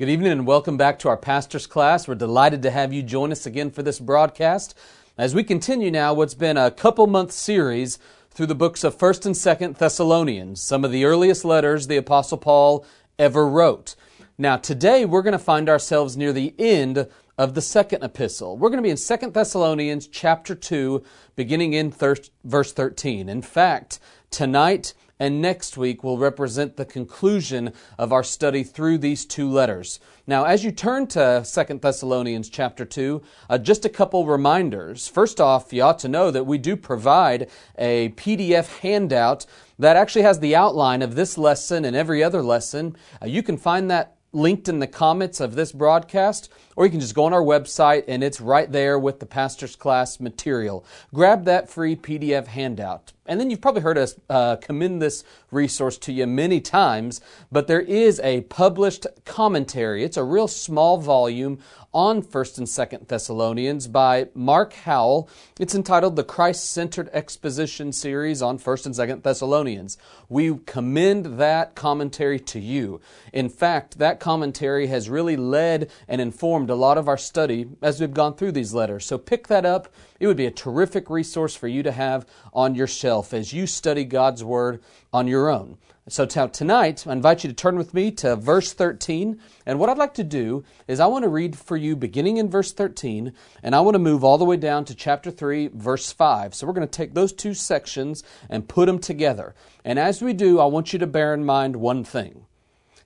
Good evening and welcome back to our pastor's class. We're delighted to have you join us again for this broadcast as we continue now what's been a couple month series through the books of 1st and 2nd Thessalonians, some of the earliest letters the apostle Paul ever wrote. Now, today we're going to find ourselves near the end of the second epistle. We're going to be in 2nd Thessalonians chapter 2 beginning in thir- verse 13. In fact, tonight and next week will represent the conclusion of our study through these two letters. Now, as you turn to 2 Thessalonians chapter 2, uh, just a couple reminders. First off, you ought to know that we do provide a PDF handout that actually has the outline of this lesson and every other lesson. Uh, you can find that linked in the comments of this broadcast, or you can just go on our website and it's right there with the pastor's class material. Grab that free PDF handout. And then you've probably heard us uh, commend this resource to you many times, but there is a published commentary. It's a real small volume on 1st and 2nd Thessalonians by Mark Howell. It's entitled The Christ-Centered Exposition Series on 1st and 2nd Thessalonians. We commend that commentary to you. In fact, that commentary has really led and informed a lot of our study as we've gone through these letters. So pick that up. It would be a terrific resource for you to have on your shelf as you study God's Word on your own. So tonight, I invite you to turn with me to verse 13. And what I'd like to do is I want to read for you beginning in verse 13, and I want to move all the way down to chapter 3, verse 5. So we're going to take those two sections and put them together. And as we do, I want you to bear in mind one thing.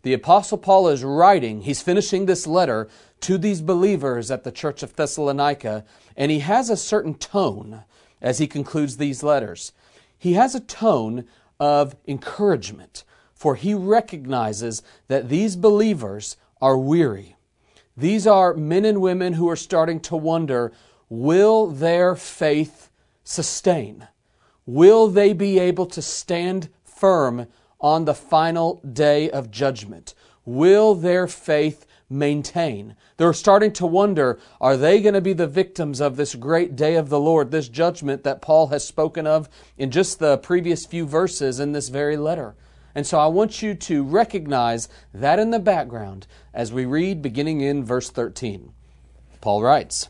The Apostle Paul is writing, he's finishing this letter to these believers at the church of Thessalonica, and he has a certain tone as he concludes these letters. He has a tone of encouragement, for he recognizes that these believers are weary. These are men and women who are starting to wonder will their faith sustain? Will they be able to stand firm on the final day of judgment? Will their faith maintain. They're starting to wonder are they going to be the victims of this great day of the Lord, this judgment that Paul has spoken of in just the previous few verses in this very letter? And so I want you to recognize that in the background as we read beginning in verse 13. Paul writes,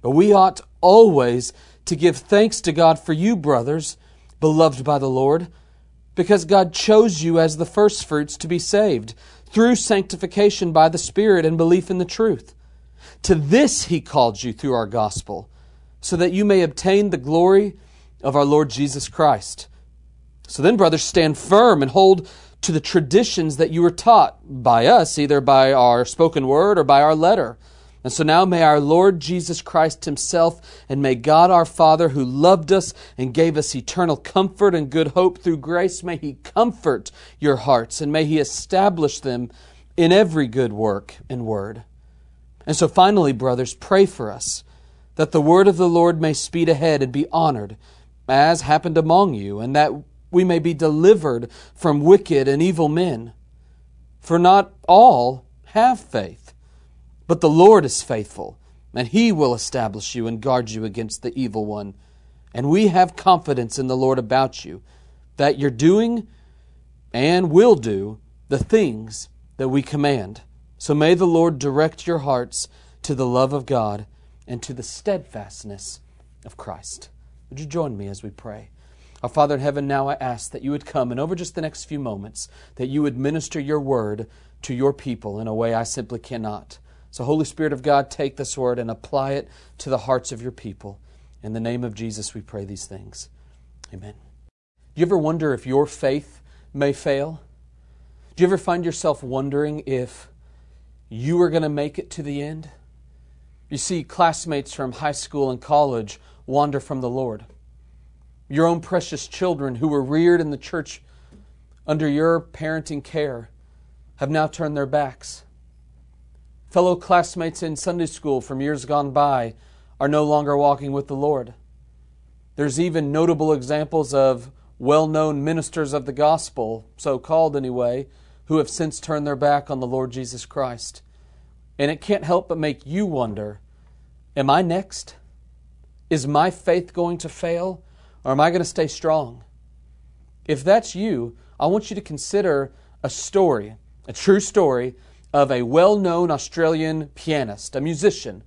But we ought always to give thanks to God for you, brothers, beloved by the Lord, because God chose you as the firstfruits to be saved through sanctification by the Spirit and belief in the truth. To this he called you through our gospel, so that you may obtain the glory of our Lord Jesus Christ. So then, brothers, stand firm and hold to the traditions that you were taught by us, either by our spoken word or by our letter and so now may our Lord Jesus Christ Himself and may God our Father, who loved us and gave us eternal comfort and good hope through grace, may He comfort your hearts and may He establish them in every good work and word. And so finally, brothers, pray for us that the word of the Lord may speed ahead and be honored, as happened among you, and that we may be delivered from wicked and evil men. For not all have faith. But the Lord is faithful, and He will establish you and guard you against the evil one. And we have confidence in the Lord about you, that you're doing and will do the things that we command. So may the Lord direct your hearts to the love of God and to the steadfastness of Christ. Would you join me as we pray? Our Father in heaven, now I ask that you would come and over just the next few moments, that you would minister your word to your people in a way I simply cannot. So, Holy Spirit of God, take this word and apply it to the hearts of your people. In the name of Jesus, we pray these things. Amen. Do you ever wonder if your faith may fail? Do you ever find yourself wondering if you are going to make it to the end? You see, classmates from high school and college wander from the Lord. Your own precious children who were reared in the church under your parenting care have now turned their backs. Fellow classmates in Sunday school from years gone by are no longer walking with the Lord. There's even notable examples of well known ministers of the gospel, so called anyway, who have since turned their back on the Lord Jesus Christ. And it can't help but make you wonder Am I next? Is my faith going to fail? Or am I going to stay strong? If that's you, I want you to consider a story, a true story of a well known Australian pianist, a musician,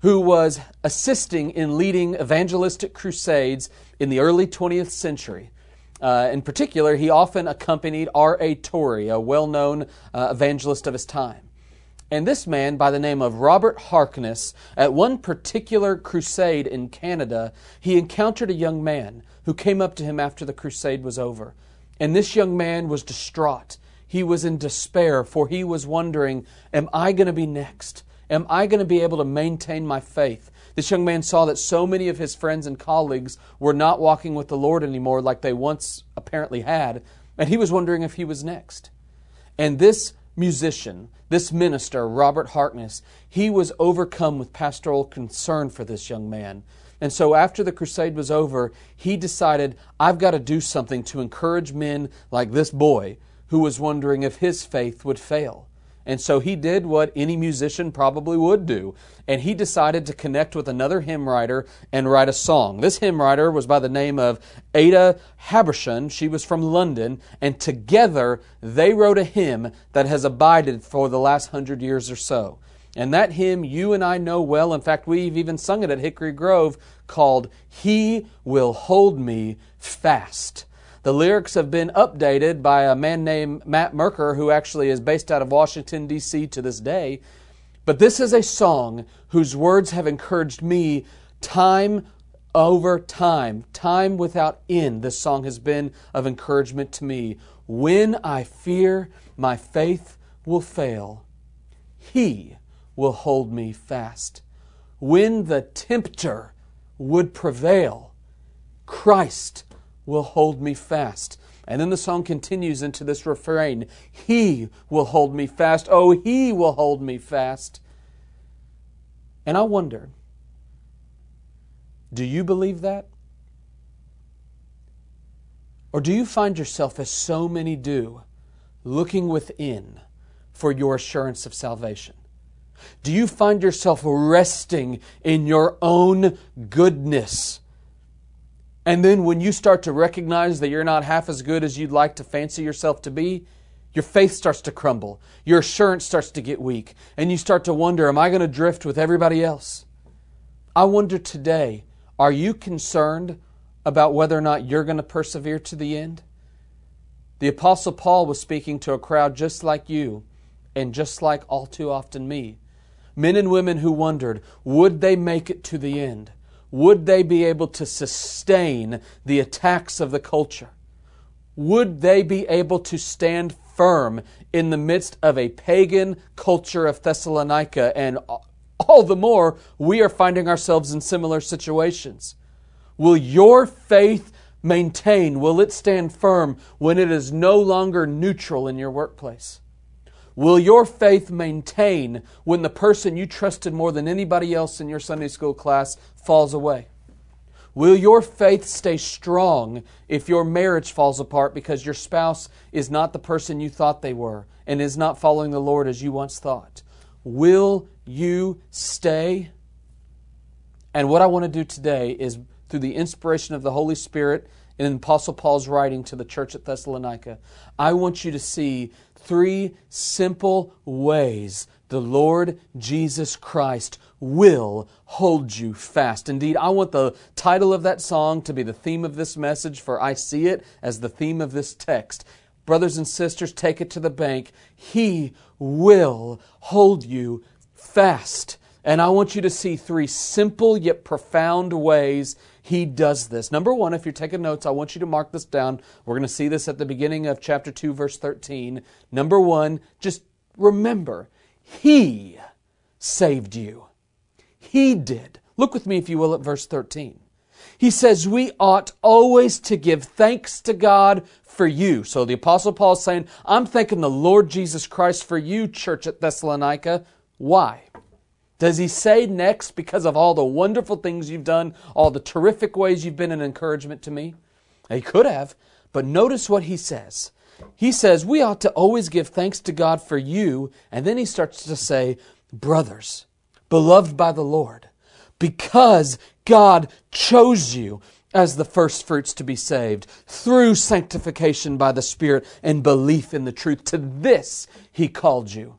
who was assisting in leading evangelistic crusades in the early 20th century. Uh, in particular, he often accompanied R.A. Torrey, a well known uh, evangelist of his time. And this man, by the name of Robert Harkness, at one particular crusade in Canada, he encountered a young man who came up to him after the crusade was over. And this young man was distraught. He was in despair, for he was wondering, Am I going to be next? Am I going to be able to maintain my faith? This young man saw that so many of his friends and colleagues were not walking with the Lord anymore like they once apparently had, and he was wondering if he was next. And this musician, this minister, Robert Harkness, he was overcome with pastoral concern for this young man. And so after the crusade was over, he decided, I've got to do something to encourage men like this boy who was wondering if his faith would fail. And so he did what any musician probably would do. And he decided to connect with another hymn writer and write a song. This hymn writer was by the name of Ada Habershon. She was from London. And together they wrote a hymn that has abided for the last hundred years or so. And that hymn you and I know well. In fact, we've even sung it at Hickory Grove called He Will Hold Me Fast. The lyrics have been updated by a man named Matt Merker, who actually is based out of Washington, D.C. to this day. But this is a song whose words have encouraged me time over time, time without end. This song has been of encouragement to me. When I fear my faith will fail, He will hold me fast. When the tempter would prevail, Christ will hold me fast. And then the song continues into this refrain He will hold me fast. Oh, He will hold me fast. And I wonder, do you believe that? Or do you find yourself, as so many do, looking within for your assurance of salvation? Do you find yourself resting in your own goodness? And then when you start to recognize that you're not half as good as you'd like to fancy yourself to be, your faith starts to crumble. Your assurance starts to get weak. And you start to wonder, am I going to drift with everybody else? I wonder today, are you concerned about whether or not you're going to persevere to the end? The Apostle Paul was speaking to a crowd just like you and just like all too often me. Men and women who wondered, would they make it to the end? Would they be able to sustain the attacks of the culture? Would they be able to stand firm in the midst of a pagan culture of Thessalonica? And all the more, we are finding ourselves in similar situations. Will your faith maintain? Will it stand firm when it is no longer neutral in your workplace? Will your faith maintain when the person you trusted more than anybody else in your Sunday school class falls away? Will your faith stay strong if your marriage falls apart because your spouse is not the person you thought they were and is not following the Lord as you once thought? Will you stay? And what I want to do today is through the inspiration of the Holy Spirit in Apostle Paul's writing to the church at Thessalonica, I want you to see three simple ways the Lord Jesus Christ will hold you fast. Indeed, I want the title of that song to be the theme of this message, for I see it as the theme of this text. Brothers and sisters, take it to the bank. He will hold you fast. And I want you to see three simple yet profound ways he does this. Number one, if you're taking notes, I want you to mark this down. We're going to see this at the beginning of chapter 2, verse 13. Number one, just remember, he saved you. He did. Look with me, if you will, at verse 13. He says, We ought always to give thanks to God for you. So the Apostle Paul is saying, I'm thanking the Lord Jesus Christ for you, church at Thessalonica. Why? Does he say next, because of all the wonderful things you've done, all the terrific ways you've been an encouragement to me? He could have, but notice what he says. He says, We ought to always give thanks to God for you. And then he starts to say, Brothers, beloved by the Lord, because God chose you as the first fruits to be saved through sanctification by the Spirit and belief in the truth. To this he called you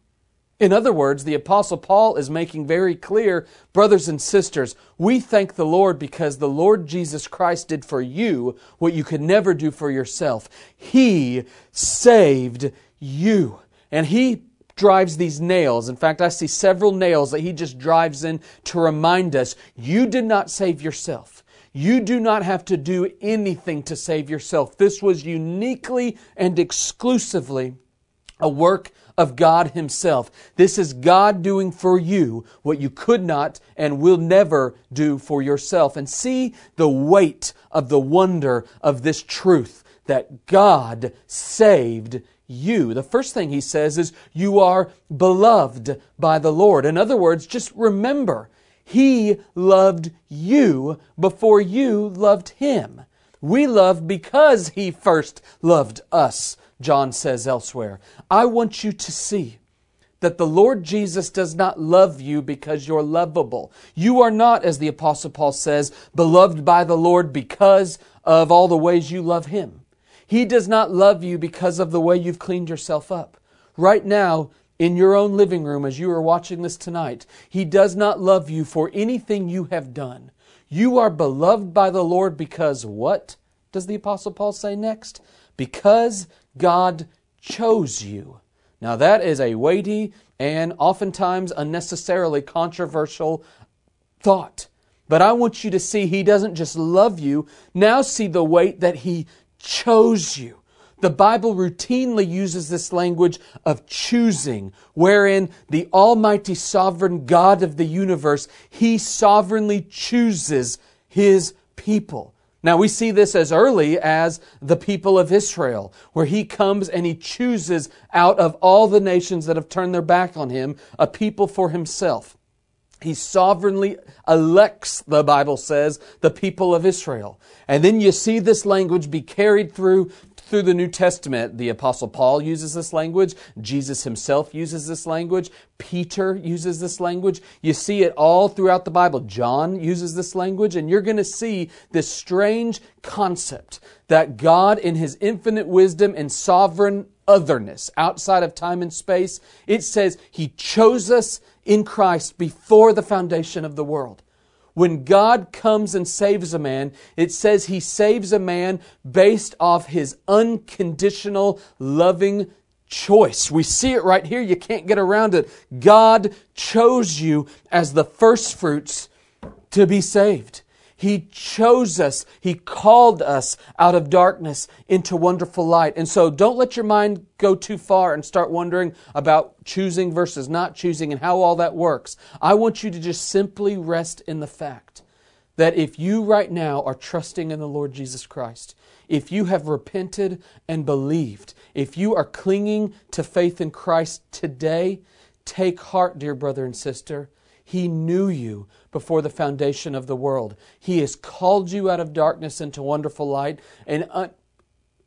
In other words, the Apostle Paul is making very clear, brothers and sisters, we thank the Lord because the Lord Jesus Christ did for you what you could never do for yourself. He saved you. And He drives these nails. In fact, I see several nails that He just drives in to remind us you did not save yourself. You do not have to do anything to save yourself. This was uniquely and exclusively a work of God Himself. This is God doing for you what you could not and will never do for yourself. And see the weight of the wonder of this truth that God saved you. The first thing He says is, You are beloved by the Lord. In other words, just remember, He loved you before you loved Him. We love because He first loved us. John says elsewhere. I want you to see that the Lord Jesus does not love you because you're lovable. You are not, as the Apostle Paul says, beloved by the Lord because of all the ways you love Him. He does not love you because of the way you've cleaned yourself up. Right now, in your own living room, as you are watching this tonight, He does not love you for anything you have done. You are beloved by the Lord because what does the Apostle Paul say next? Because God chose you. Now, that is a weighty and oftentimes unnecessarily controversial thought. But I want you to see He doesn't just love you, now see the weight that He chose you. The Bible routinely uses this language of choosing, wherein the Almighty Sovereign God of the universe, He sovereignly chooses His people. Now we see this as early as the people of Israel, where he comes and he chooses out of all the nations that have turned their back on him a people for himself. He sovereignly elects, the Bible says, the people of Israel. And then you see this language be carried through through the New Testament, the Apostle Paul uses this language. Jesus himself uses this language. Peter uses this language. You see it all throughout the Bible. John uses this language, and you're going to see this strange concept that God, in his infinite wisdom and sovereign otherness outside of time and space, it says he chose us in Christ before the foundation of the world. When God comes and saves a man, it says he saves a man based off his unconditional, loving choice. We see it right here. You can't get around it. God chose you as the first fruits to be saved. He chose us. He called us out of darkness into wonderful light. And so don't let your mind go too far and start wondering about choosing versus not choosing and how all that works. I want you to just simply rest in the fact that if you right now are trusting in the Lord Jesus Christ, if you have repented and believed, if you are clinging to faith in Christ today, take heart, dear brother and sister. He knew you before the foundation of the world. He has called you out of darkness into wonderful light. And uh,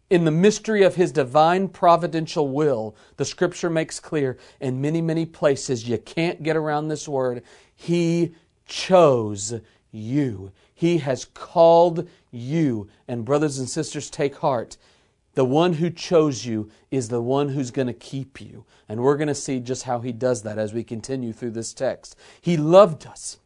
in the mystery of His divine providential will, the scripture makes clear in many, many places, you can't get around this word. He chose you. He has called you. And, brothers and sisters, take heart. The one who chose you is the one who's going to keep you. And we're going to see just how he does that as we continue through this text. He loved us,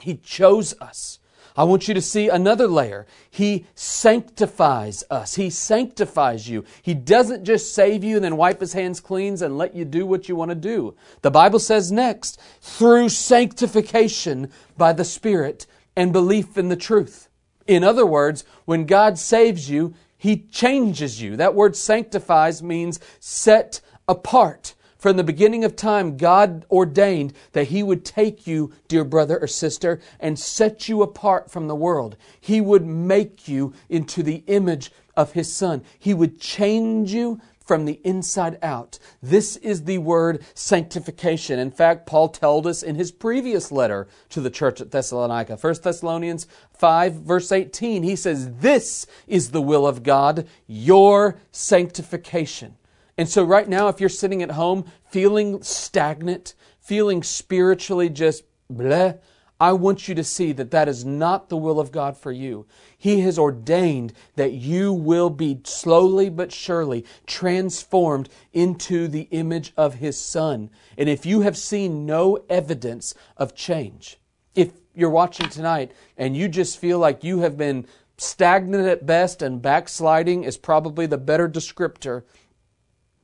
he chose us. I want you to see another layer. He sanctifies us. He sanctifies you. He doesn't just save you and then wipe his hands clean and let you do what you want to do. The Bible says next, through sanctification by the Spirit and belief in the truth. In other words, when God saves you, he changes you. That word sanctifies means set apart. From the beginning of time, God ordained that He would take you, dear brother or sister, and set you apart from the world. He would make you into the image of His Son. He would change you from the inside out. This is the word sanctification. In fact, Paul told us in his previous letter to the church at Thessalonica, 1 Thessalonians 5, verse 18, he says, This is the will of God, your sanctification. And so, right now, if you're sitting at home feeling stagnant, feeling spiritually just bleh, I want you to see that that is not the will of God for you. He has ordained that you will be slowly but surely transformed into the image of His Son. And if you have seen no evidence of change, if you're watching tonight and you just feel like you have been stagnant at best and backsliding is probably the better descriptor,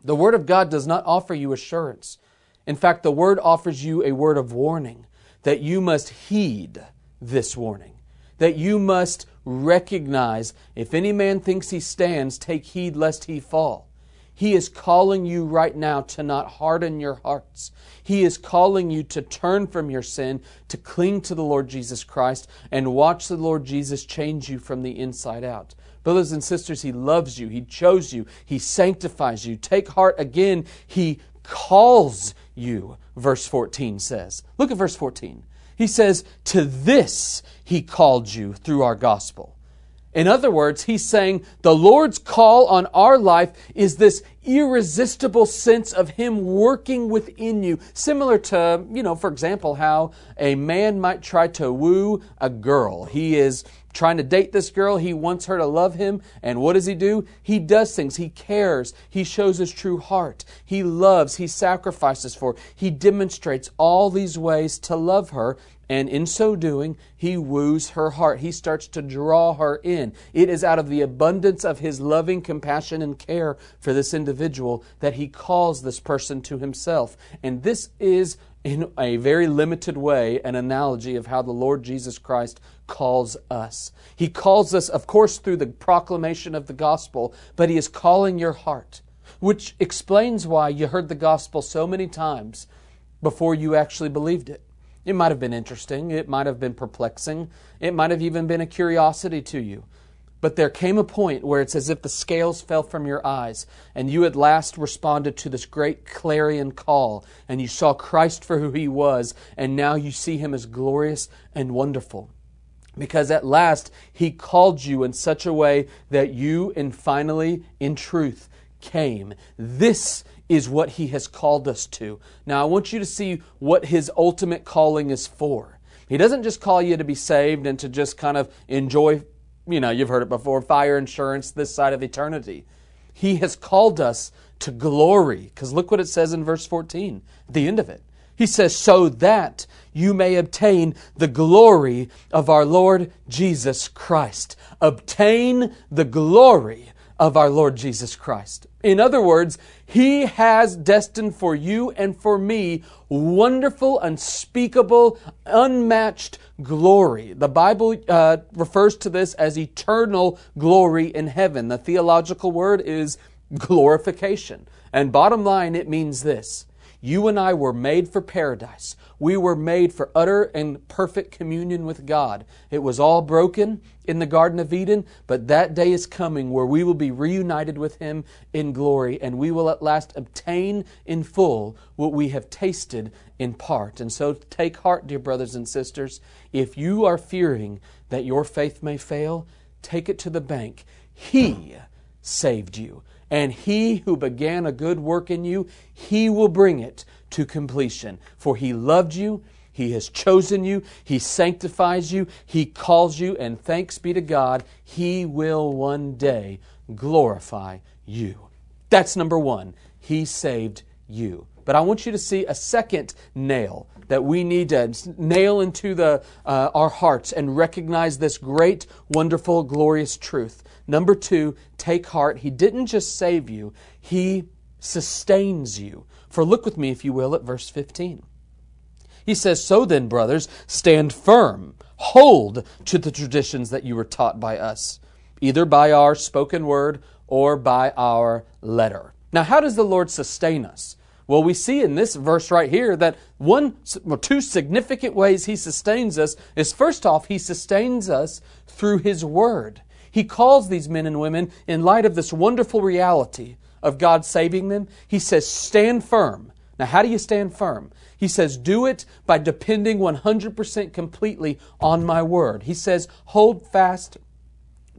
the Word of God does not offer you assurance. In fact, the Word offers you a word of warning that you must heed this warning, that you must recognize if any man thinks he stands, take heed lest he fall. He is calling you right now to not harden your hearts. He is calling you to turn from your sin, to cling to the Lord Jesus Christ, and watch the Lord Jesus change you from the inside out. Brothers and sisters, He loves you. He chose you. He sanctifies you. Take heart again. He calls you, verse 14 says. Look at verse 14. He says, To this He called you through our gospel in other words, he's saying the Lord's call on our life is this irresistible sense of Him working within you. Similar to, you know, for example, how a man might try to woo a girl. He is trying to date this girl. He wants her to love him. And what does he do? He does things. He cares. He shows his true heart. He loves. He sacrifices for. He demonstrates all these ways to love her. And in so doing, he woos her heart. He starts to draw her in. It is out of the abundance of his loving compassion and care for this individual that he calls this person to himself. And this is, in a very limited way, an analogy of how the Lord Jesus Christ calls us. He calls us, of course, through the proclamation of the gospel, but he is calling your heart, which explains why you heard the gospel so many times before you actually believed it. It might have been interesting. It might have been perplexing. It might have even been a curiosity to you. But there came a point where it's as if the scales fell from your eyes, and you at last responded to this great clarion call, and you saw Christ for who he was, and now you see him as glorious and wonderful. Because at last he called you in such a way that you, and finally, in truth, came. This is what He has called us to. Now, I want you to see what His ultimate calling is for. He doesn't just call you to be saved and to just kind of enjoy, you know, you've heard it before, fire insurance this side of eternity. He has called us to glory. Because look what it says in verse 14, the end of it. He says, so that you may obtain the glory of our Lord Jesus Christ. Obtain the glory of our Lord Jesus Christ. In other words, He has destined for you and for me wonderful, unspeakable, unmatched glory. The Bible uh, refers to this as eternal glory in heaven. The theological word is glorification. And bottom line, it means this you and I were made for paradise. We were made for utter and perfect communion with God. It was all broken in the Garden of Eden, but that day is coming where we will be reunited with Him in glory and we will at last obtain in full what we have tasted in part. And so take heart, dear brothers and sisters. If you are fearing that your faith may fail, take it to the bank. He saved you. And he who began a good work in you, he will bring it to completion. For he loved you, he has chosen you, he sanctifies you, he calls you, and thanks be to God, he will one day glorify you. That's number one. He saved you. But I want you to see a second nail that we need to nail into the, uh, our hearts and recognize this great, wonderful, glorious truth. Number two, take heart. He didn't just save you, He sustains you. For look with me, if you will, at verse 15. He says, So then, brothers, stand firm, hold to the traditions that you were taught by us, either by our spoken word or by our letter. Now, how does the Lord sustain us? Well, we see in this verse right here that one, well, two significant ways He sustains us is first off, He sustains us through His Word. He calls these men and women, in light of this wonderful reality of God saving them, He says, stand firm. Now, how do you stand firm? He says, do it by depending 100% completely on my word. He says, hold fast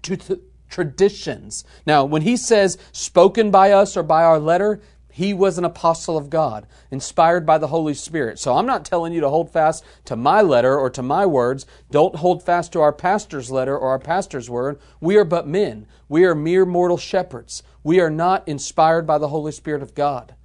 to the traditions. Now, when he says spoken by us or by our letter, He was an apostle of God, inspired by the Holy Spirit. So I'm not telling you to hold fast to my letter or to my words. Don't hold fast to our pastor's letter or our pastor's word. We are but men. We are mere mortal shepherds. We are not inspired by the Holy Spirit of God.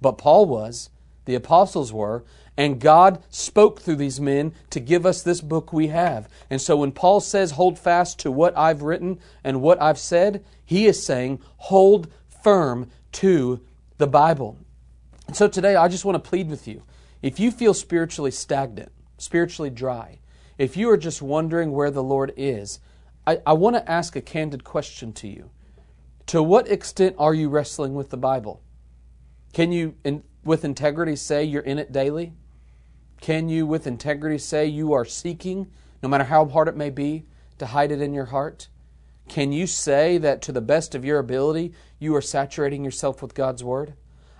But Paul was, the apostles were, and God spoke through these men to give us this book we have. And so when Paul says, hold fast to what I've written and what I've said, he is saying, hold firm to the Bible. And so today, I just want to plead with you. If you feel spiritually stagnant, spiritually dry, if you are just wondering where the Lord is, I, I want to ask a candid question to you. To what extent are you wrestling with the Bible? Can you, in, with integrity, say you're in it daily? Can you, with integrity, say you are seeking, no matter how hard it may be, to hide it in your heart? Can you say that to the best of your ability, you are saturating yourself with God's Word?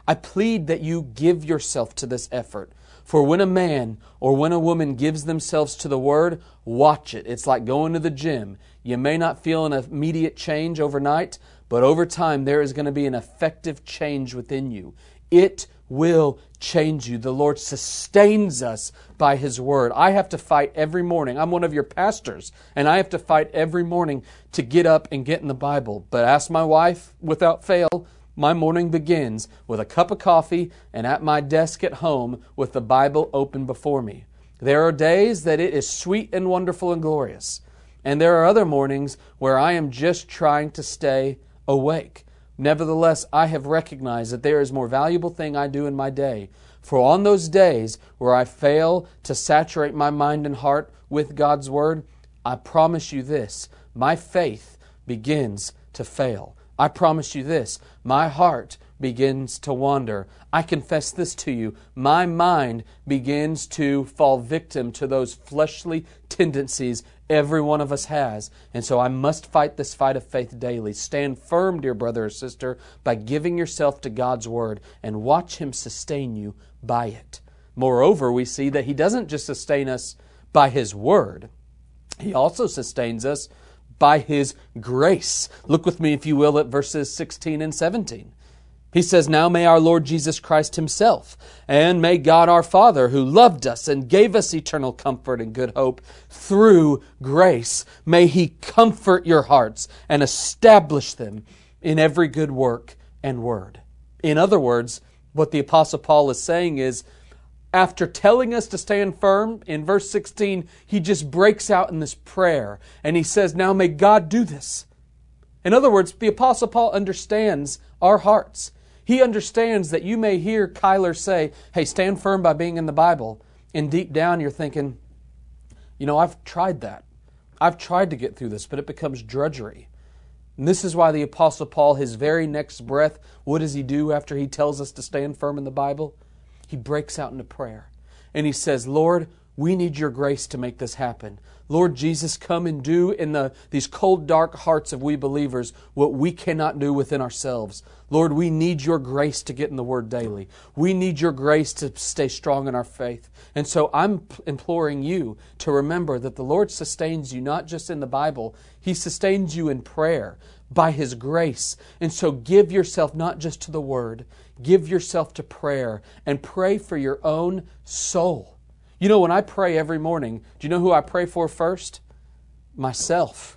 I plead that you give yourself to this effort. For when a man or when a woman gives themselves to the Word, watch it. It's like going to the gym. You may not feel an immediate change overnight, but over time there is going to be an effective change within you. It will change you. The Lord sustains us by His Word. I have to fight every morning. I'm one of your pastors, and I have to fight every morning to get up and get in the Bible. But ask my wife without fail, my morning begins with a cup of coffee and at my desk at home with the Bible open before me. There are days that it is sweet and wonderful and glorious. And there are other mornings where I am just trying to stay awake. Nevertheless, I have recognized that there is more valuable thing I do in my day. For on those days where I fail to saturate my mind and heart with God's Word, I promise you this my faith begins to fail. I promise you this my heart begins to wander. I confess this to you. My mind begins to fall victim to those fleshly tendencies every one of us has. And so I must fight this fight of faith daily. Stand firm, dear brother or sister, by giving yourself to God's word and watch Him sustain you by it. Moreover, we see that He doesn't just sustain us by His word, He also sustains us by His grace. Look with me, if you will, at verses 16 and 17. He says, Now may our Lord Jesus Christ Himself, and may God our Father, who loved us and gave us eternal comfort and good hope through grace, may He comfort your hearts and establish them in every good work and word. In other words, what the Apostle Paul is saying is, after telling us to stand firm in verse 16, he just breaks out in this prayer and he says, Now may God do this. In other words, the Apostle Paul understands our hearts. He understands that you may hear Kyler say, Hey, stand firm by being in the Bible. And deep down, you're thinking, You know, I've tried that. I've tried to get through this, but it becomes drudgery. And this is why the Apostle Paul, his very next breath, what does he do after he tells us to stand firm in the Bible? He breaks out into prayer. And he says, Lord, we need your grace to make this happen. Lord Jesus, come and do in the, these cold, dark hearts of we believers what we cannot do within ourselves. Lord, we need your grace to get in the Word daily. We need your grace to stay strong in our faith. And so I'm imploring you to remember that the Lord sustains you not just in the Bible, He sustains you in prayer by His grace. And so give yourself not just to the Word, give yourself to prayer and pray for your own soul. You know, when I pray every morning, do you know who I pray for first? Myself.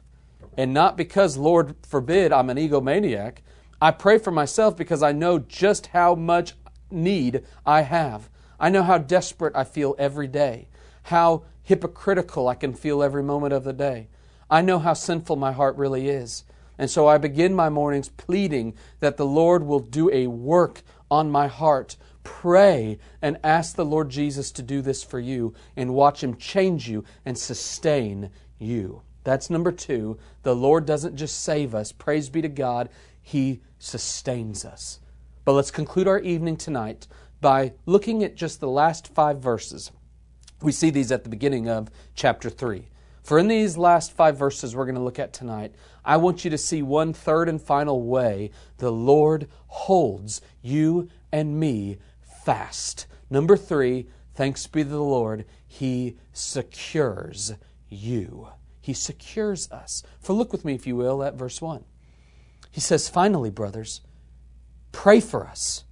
And not because, Lord forbid, I'm an egomaniac. I pray for myself because I know just how much need I have. I know how desperate I feel every day, how hypocritical I can feel every moment of the day. I know how sinful my heart really is. And so I begin my mornings pleading that the Lord will do a work on my heart Pray and ask the Lord Jesus to do this for you and watch Him change you and sustain you. That's number two. The Lord doesn't just save us, praise be to God, He sustains us. But let's conclude our evening tonight by looking at just the last five verses. We see these at the beginning of chapter 3. For in these last five verses we're going to look at tonight, I want you to see one third and final way the Lord holds you and me fast. Number three, thanks be to the Lord, He secures you. He secures us. For look with me, if you will, at verse 1. He says, Finally, brothers, pray for us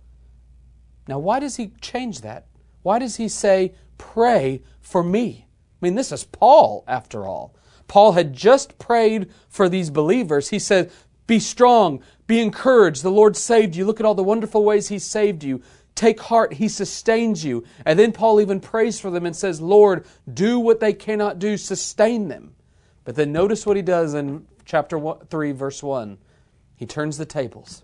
Now, why does he change that? Why does he say, pray for me? I mean, this is Paul, after all. Paul had just prayed for these believers. He said, Be strong, be encouraged. The Lord saved you. Look at all the wonderful ways He saved you. Take heart, He sustains you. And then Paul even prays for them and says, Lord, do what they cannot do, sustain them. But then notice what he does in chapter 3, verse 1. He turns the tables.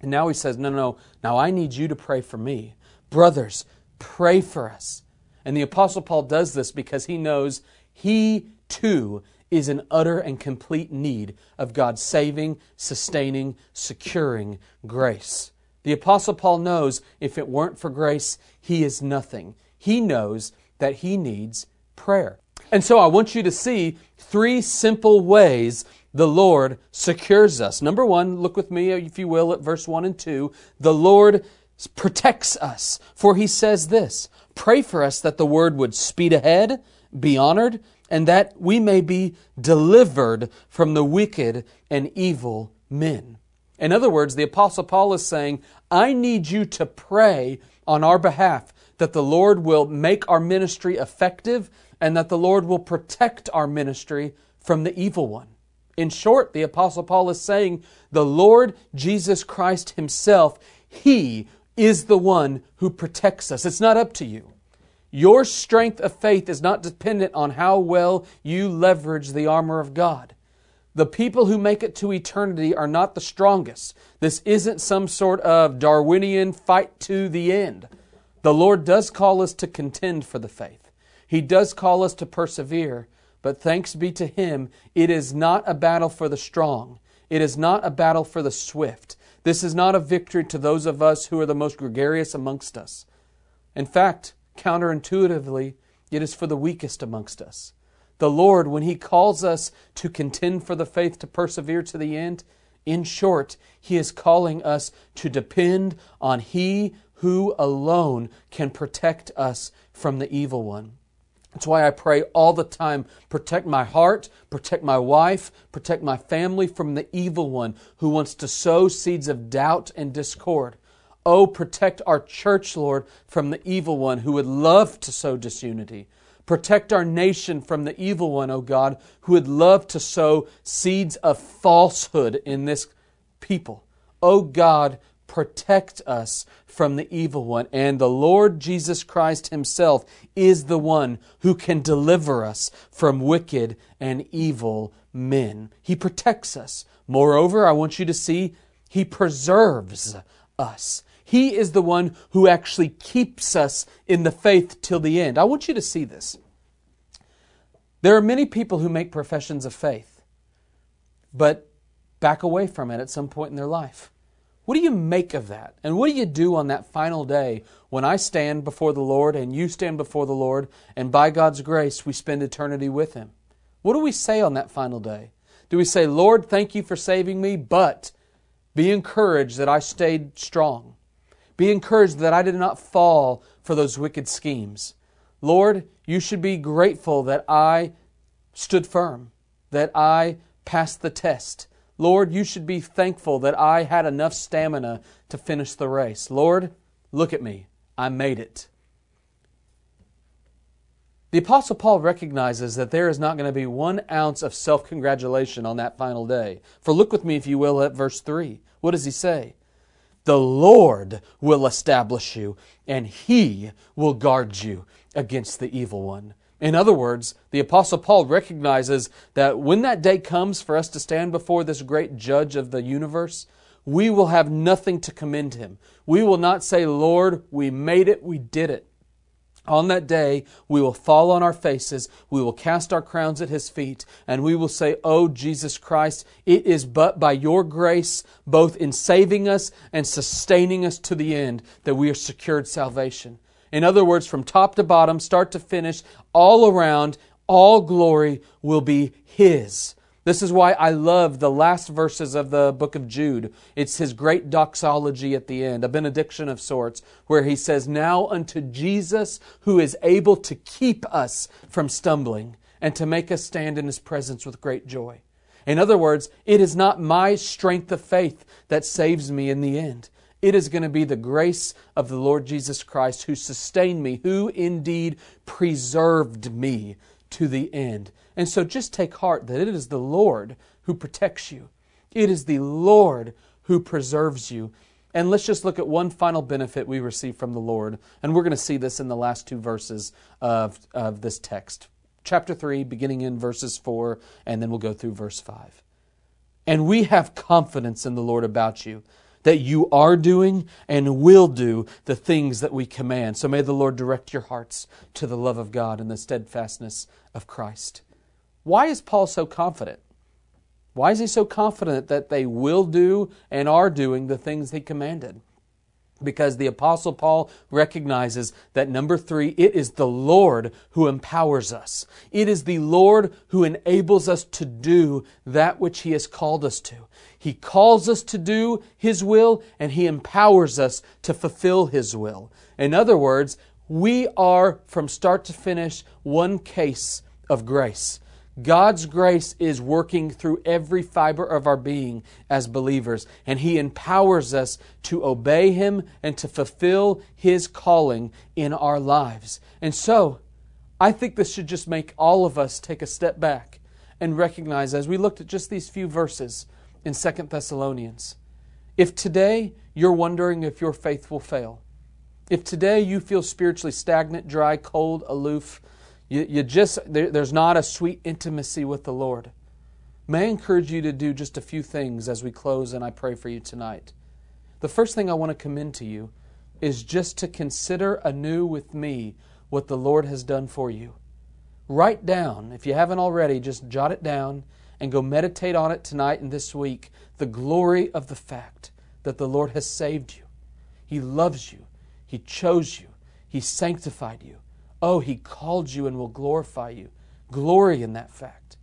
And now he says, No, no, no. Now I need you to pray for me. Brothers, pray for us. And the Apostle Paul does this because he knows he too is in utter and complete need of God's saving, sustaining, securing grace. The Apostle Paul knows if it weren't for grace, he is nothing. He knows that he needs prayer. And so I want you to see three simple ways the Lord secures us. Number one, look with me, if you will, at verse 1 and 2. The Lord protects us, for he says this Pray for us that the word would speed ahead, be honored, and that we may be delivered from the wicked and evil men. In other words, the Apostle Paul is saying, I need you to pray on our behalf that the Lord will make our ministry effective and that the Lord will protect our ministry from the evil one. In short, the Apostle Paul is saying, the Lord Jesus Christ Himself, He is the one who protects us. It's not up to you. Your strength of faith is not dependent on how well you leverage the armor of God. The people who make it to eternity are not the strongest. This isn't some sort of Darwinian fight to the end. The Lord does call us to contend for the faith. He does call us to persevere, but thanks be to Him, it is not a battle for the strong. It is not a battle for the swift. This is not a victory to those of us who are the most gregarious amongst us. In fact, counterintuitively, it is for the weakest amongst us. The Lord, when He calls us to contend for the faith, to persevere to the end, in short, He is calling us to depend on He who alone can protect us from the evil one. That's why I pray all the time protect my heart, protect my wife, protect my family from the evil one who wants to sow seeds of doubt and discord. Oh, protect our church, Lord, from the evil one who would love to sow disunity. Protect our nation from the evil one, O oh God, who would love to sow seeds of falsehood in this people. O oh God, protect us from the evil one. And the Lord Jesus Christ Himself is the one who can deliver us from wicked and evil men. He protects us. Moreover, I want you to see He preserves us. He is the one who actually keeps us in the faith till the end. I want you to see this. There are many people who make professions of faith, but back away from it at some point in their life. What do you make of that? And what do you do on that final day when I stand before the Lord and you stand before the Lord, and by God's grace we spend eternity with Him? What do we say on that final day? Do we say, Lord, thank you for saving me, but be encouraged that I stayed strong? Be encouraged that I did not fall for those wicked schemes. Lord, you should be grateful that I stood firm, that I passed the test. Lord, you should be thankful that I had enough stamina to finish the race. Lord, look at me. I made it. The Apostle Paul recognizes that there is not going to be one ounce of self congratulation on that final day. For look with me, if you will, at verse 3. What does he say? The Lord will establish you, and He will guard you against the evil one. In other words, the Apostle Paul recognizes that when that day comes for us to stand before this great judge of the universe, we will have nothing to commend him. We will not say, Lord, we made it, we did it. On that day, we will fall on our faces, we will cast our crowns at his feet, and we will say, Oh, Jesus Christ, it is but by your grace, both in saving us and sustaining us to the end, that we are secured salvation. In other words, from top to bottom, start to finish, all around, all glory will be his. This is why I love the last verses of the book of Jude. It's his great doxology at the end, a benediction of sorts, where he says, Now unto Jesus, who is able to keep us from stumbling and to make us stand in his presence with great joy. In other words, it is not my strength of faith that saves me in the end. It is going to be the grace of the Lord Jesus Christ who sustained me, who indeed preserved me to the end. And so just take heart that it is the Lord who protects you. It is the Lord who preserves you. And let's just look at one final benefit we receive from the Lord. And we're going to see this in the last two verses of, of this text. Chapter 3, beginning in verses 4, and then we'll go through verse 5. And we have confidence in the Lord about you, that you are doing and will do the things that we command. So may the Lord direct your hearts to the love of God and the steadfastness of Christ. Why is Paul so confident? Why is he so confident that they will do and are doing the things he commanded? Because the Apostle Paul recognizes that number three, it is the Lord who empowers us. It is the Lord who enables us to do that which He has called us to. He calls us to do His will and He empowers us to fulfill His will. In other words, we are from start to finish one case of grace. God's grace is working through every fiber of our being as believers, and He empowers us to obey Him and to fulfill His calling in our lives. And so, I think this should just make all of us take a step back and recognize, as we looked at just these few verses in Second Thessalonians, if today you're wondering if your faith will fail, if today you feel spiritually stagnant, dry, cold, aloof, you, you just, there, there's not a sweet intimacy with the Lord. May I encourage you to do just a few things as we close and I pray for you tonight. The first thing I want to commend to you is just to consider anew with me what the Lord has done for you. Write down, if you haven't already, just jot it down and go meditate on it tonight and this week. The glory of the fact that the Lord has saved you. He loves you. He chose you. He sanctified you. Oh, He called you and will glorify you. Glory in that fact.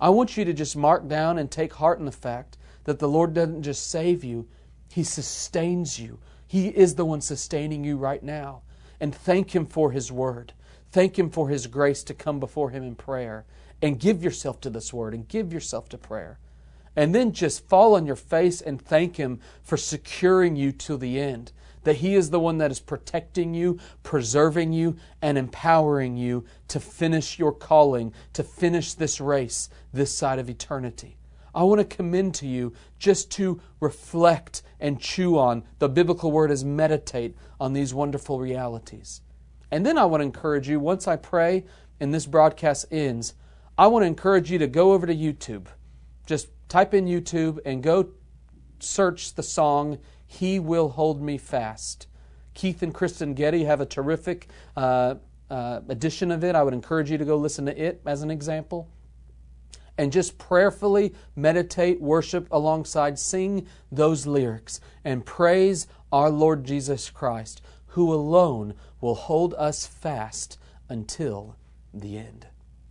I want you to just mark down and take heart in the fact that the Lord doesn't just save you, He sustains you. He is the one sustaining you right now. And thank Him for His word. Thank Him for His grace to come before Him in prayer. And give yourself to this word and give yourself to prayer. And then just fall on your face and thank Him for securing you to the end that He is the one that is protecting you, preserving you, and empowering you to finish your calling, to finish this race this side of eternity. I want to commend to you just to reflect and chew on. The biblical word is meditate on these wonderful realities. And then I want to encourage you, once I pray and this broadcast ends, I want to encourage you to go over to YouTube. Just type in YouTube and go search the song he will hold me fast. Keith and Kristyn Getty have a terrific uh, uh, edition of it. I would encourage you to go listen to it as an example. And just prayerfully meditate, worship alongside, sing those lyrics, and praise our Lord Jesus Christ, who alone will hold us fast until the end.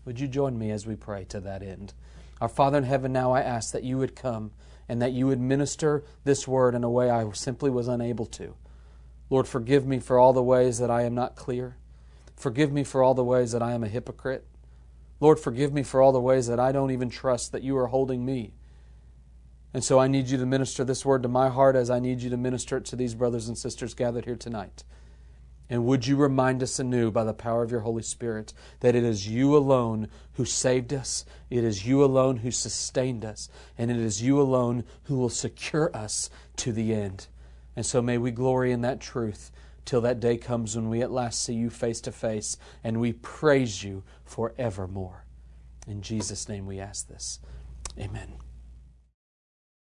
Would you join me as we pray to that end? Our Father in heaven, now I ask that you would come and that you would minister this word in a way I simply was unable to. Lord, forgive me for all the ways that I am not clear. Forgive me for all the ways that I am a hypocrite. Lord, forgive me for all the ways that I don't even trust that you are holding me. And so I need you to minister this word to my heart as I need you to minister it to these brothers and sisters gathered here tonight. And would you remind us anew by the power of your Holy Spirit that it is you alone who saved us, it is you alone who sustained us, and it is you alone who will secure us to the end. And so may we glory in that truth till that day comes when we at last see you face to face and we praise you forevermore. In Jesus' name we ask this. Amen.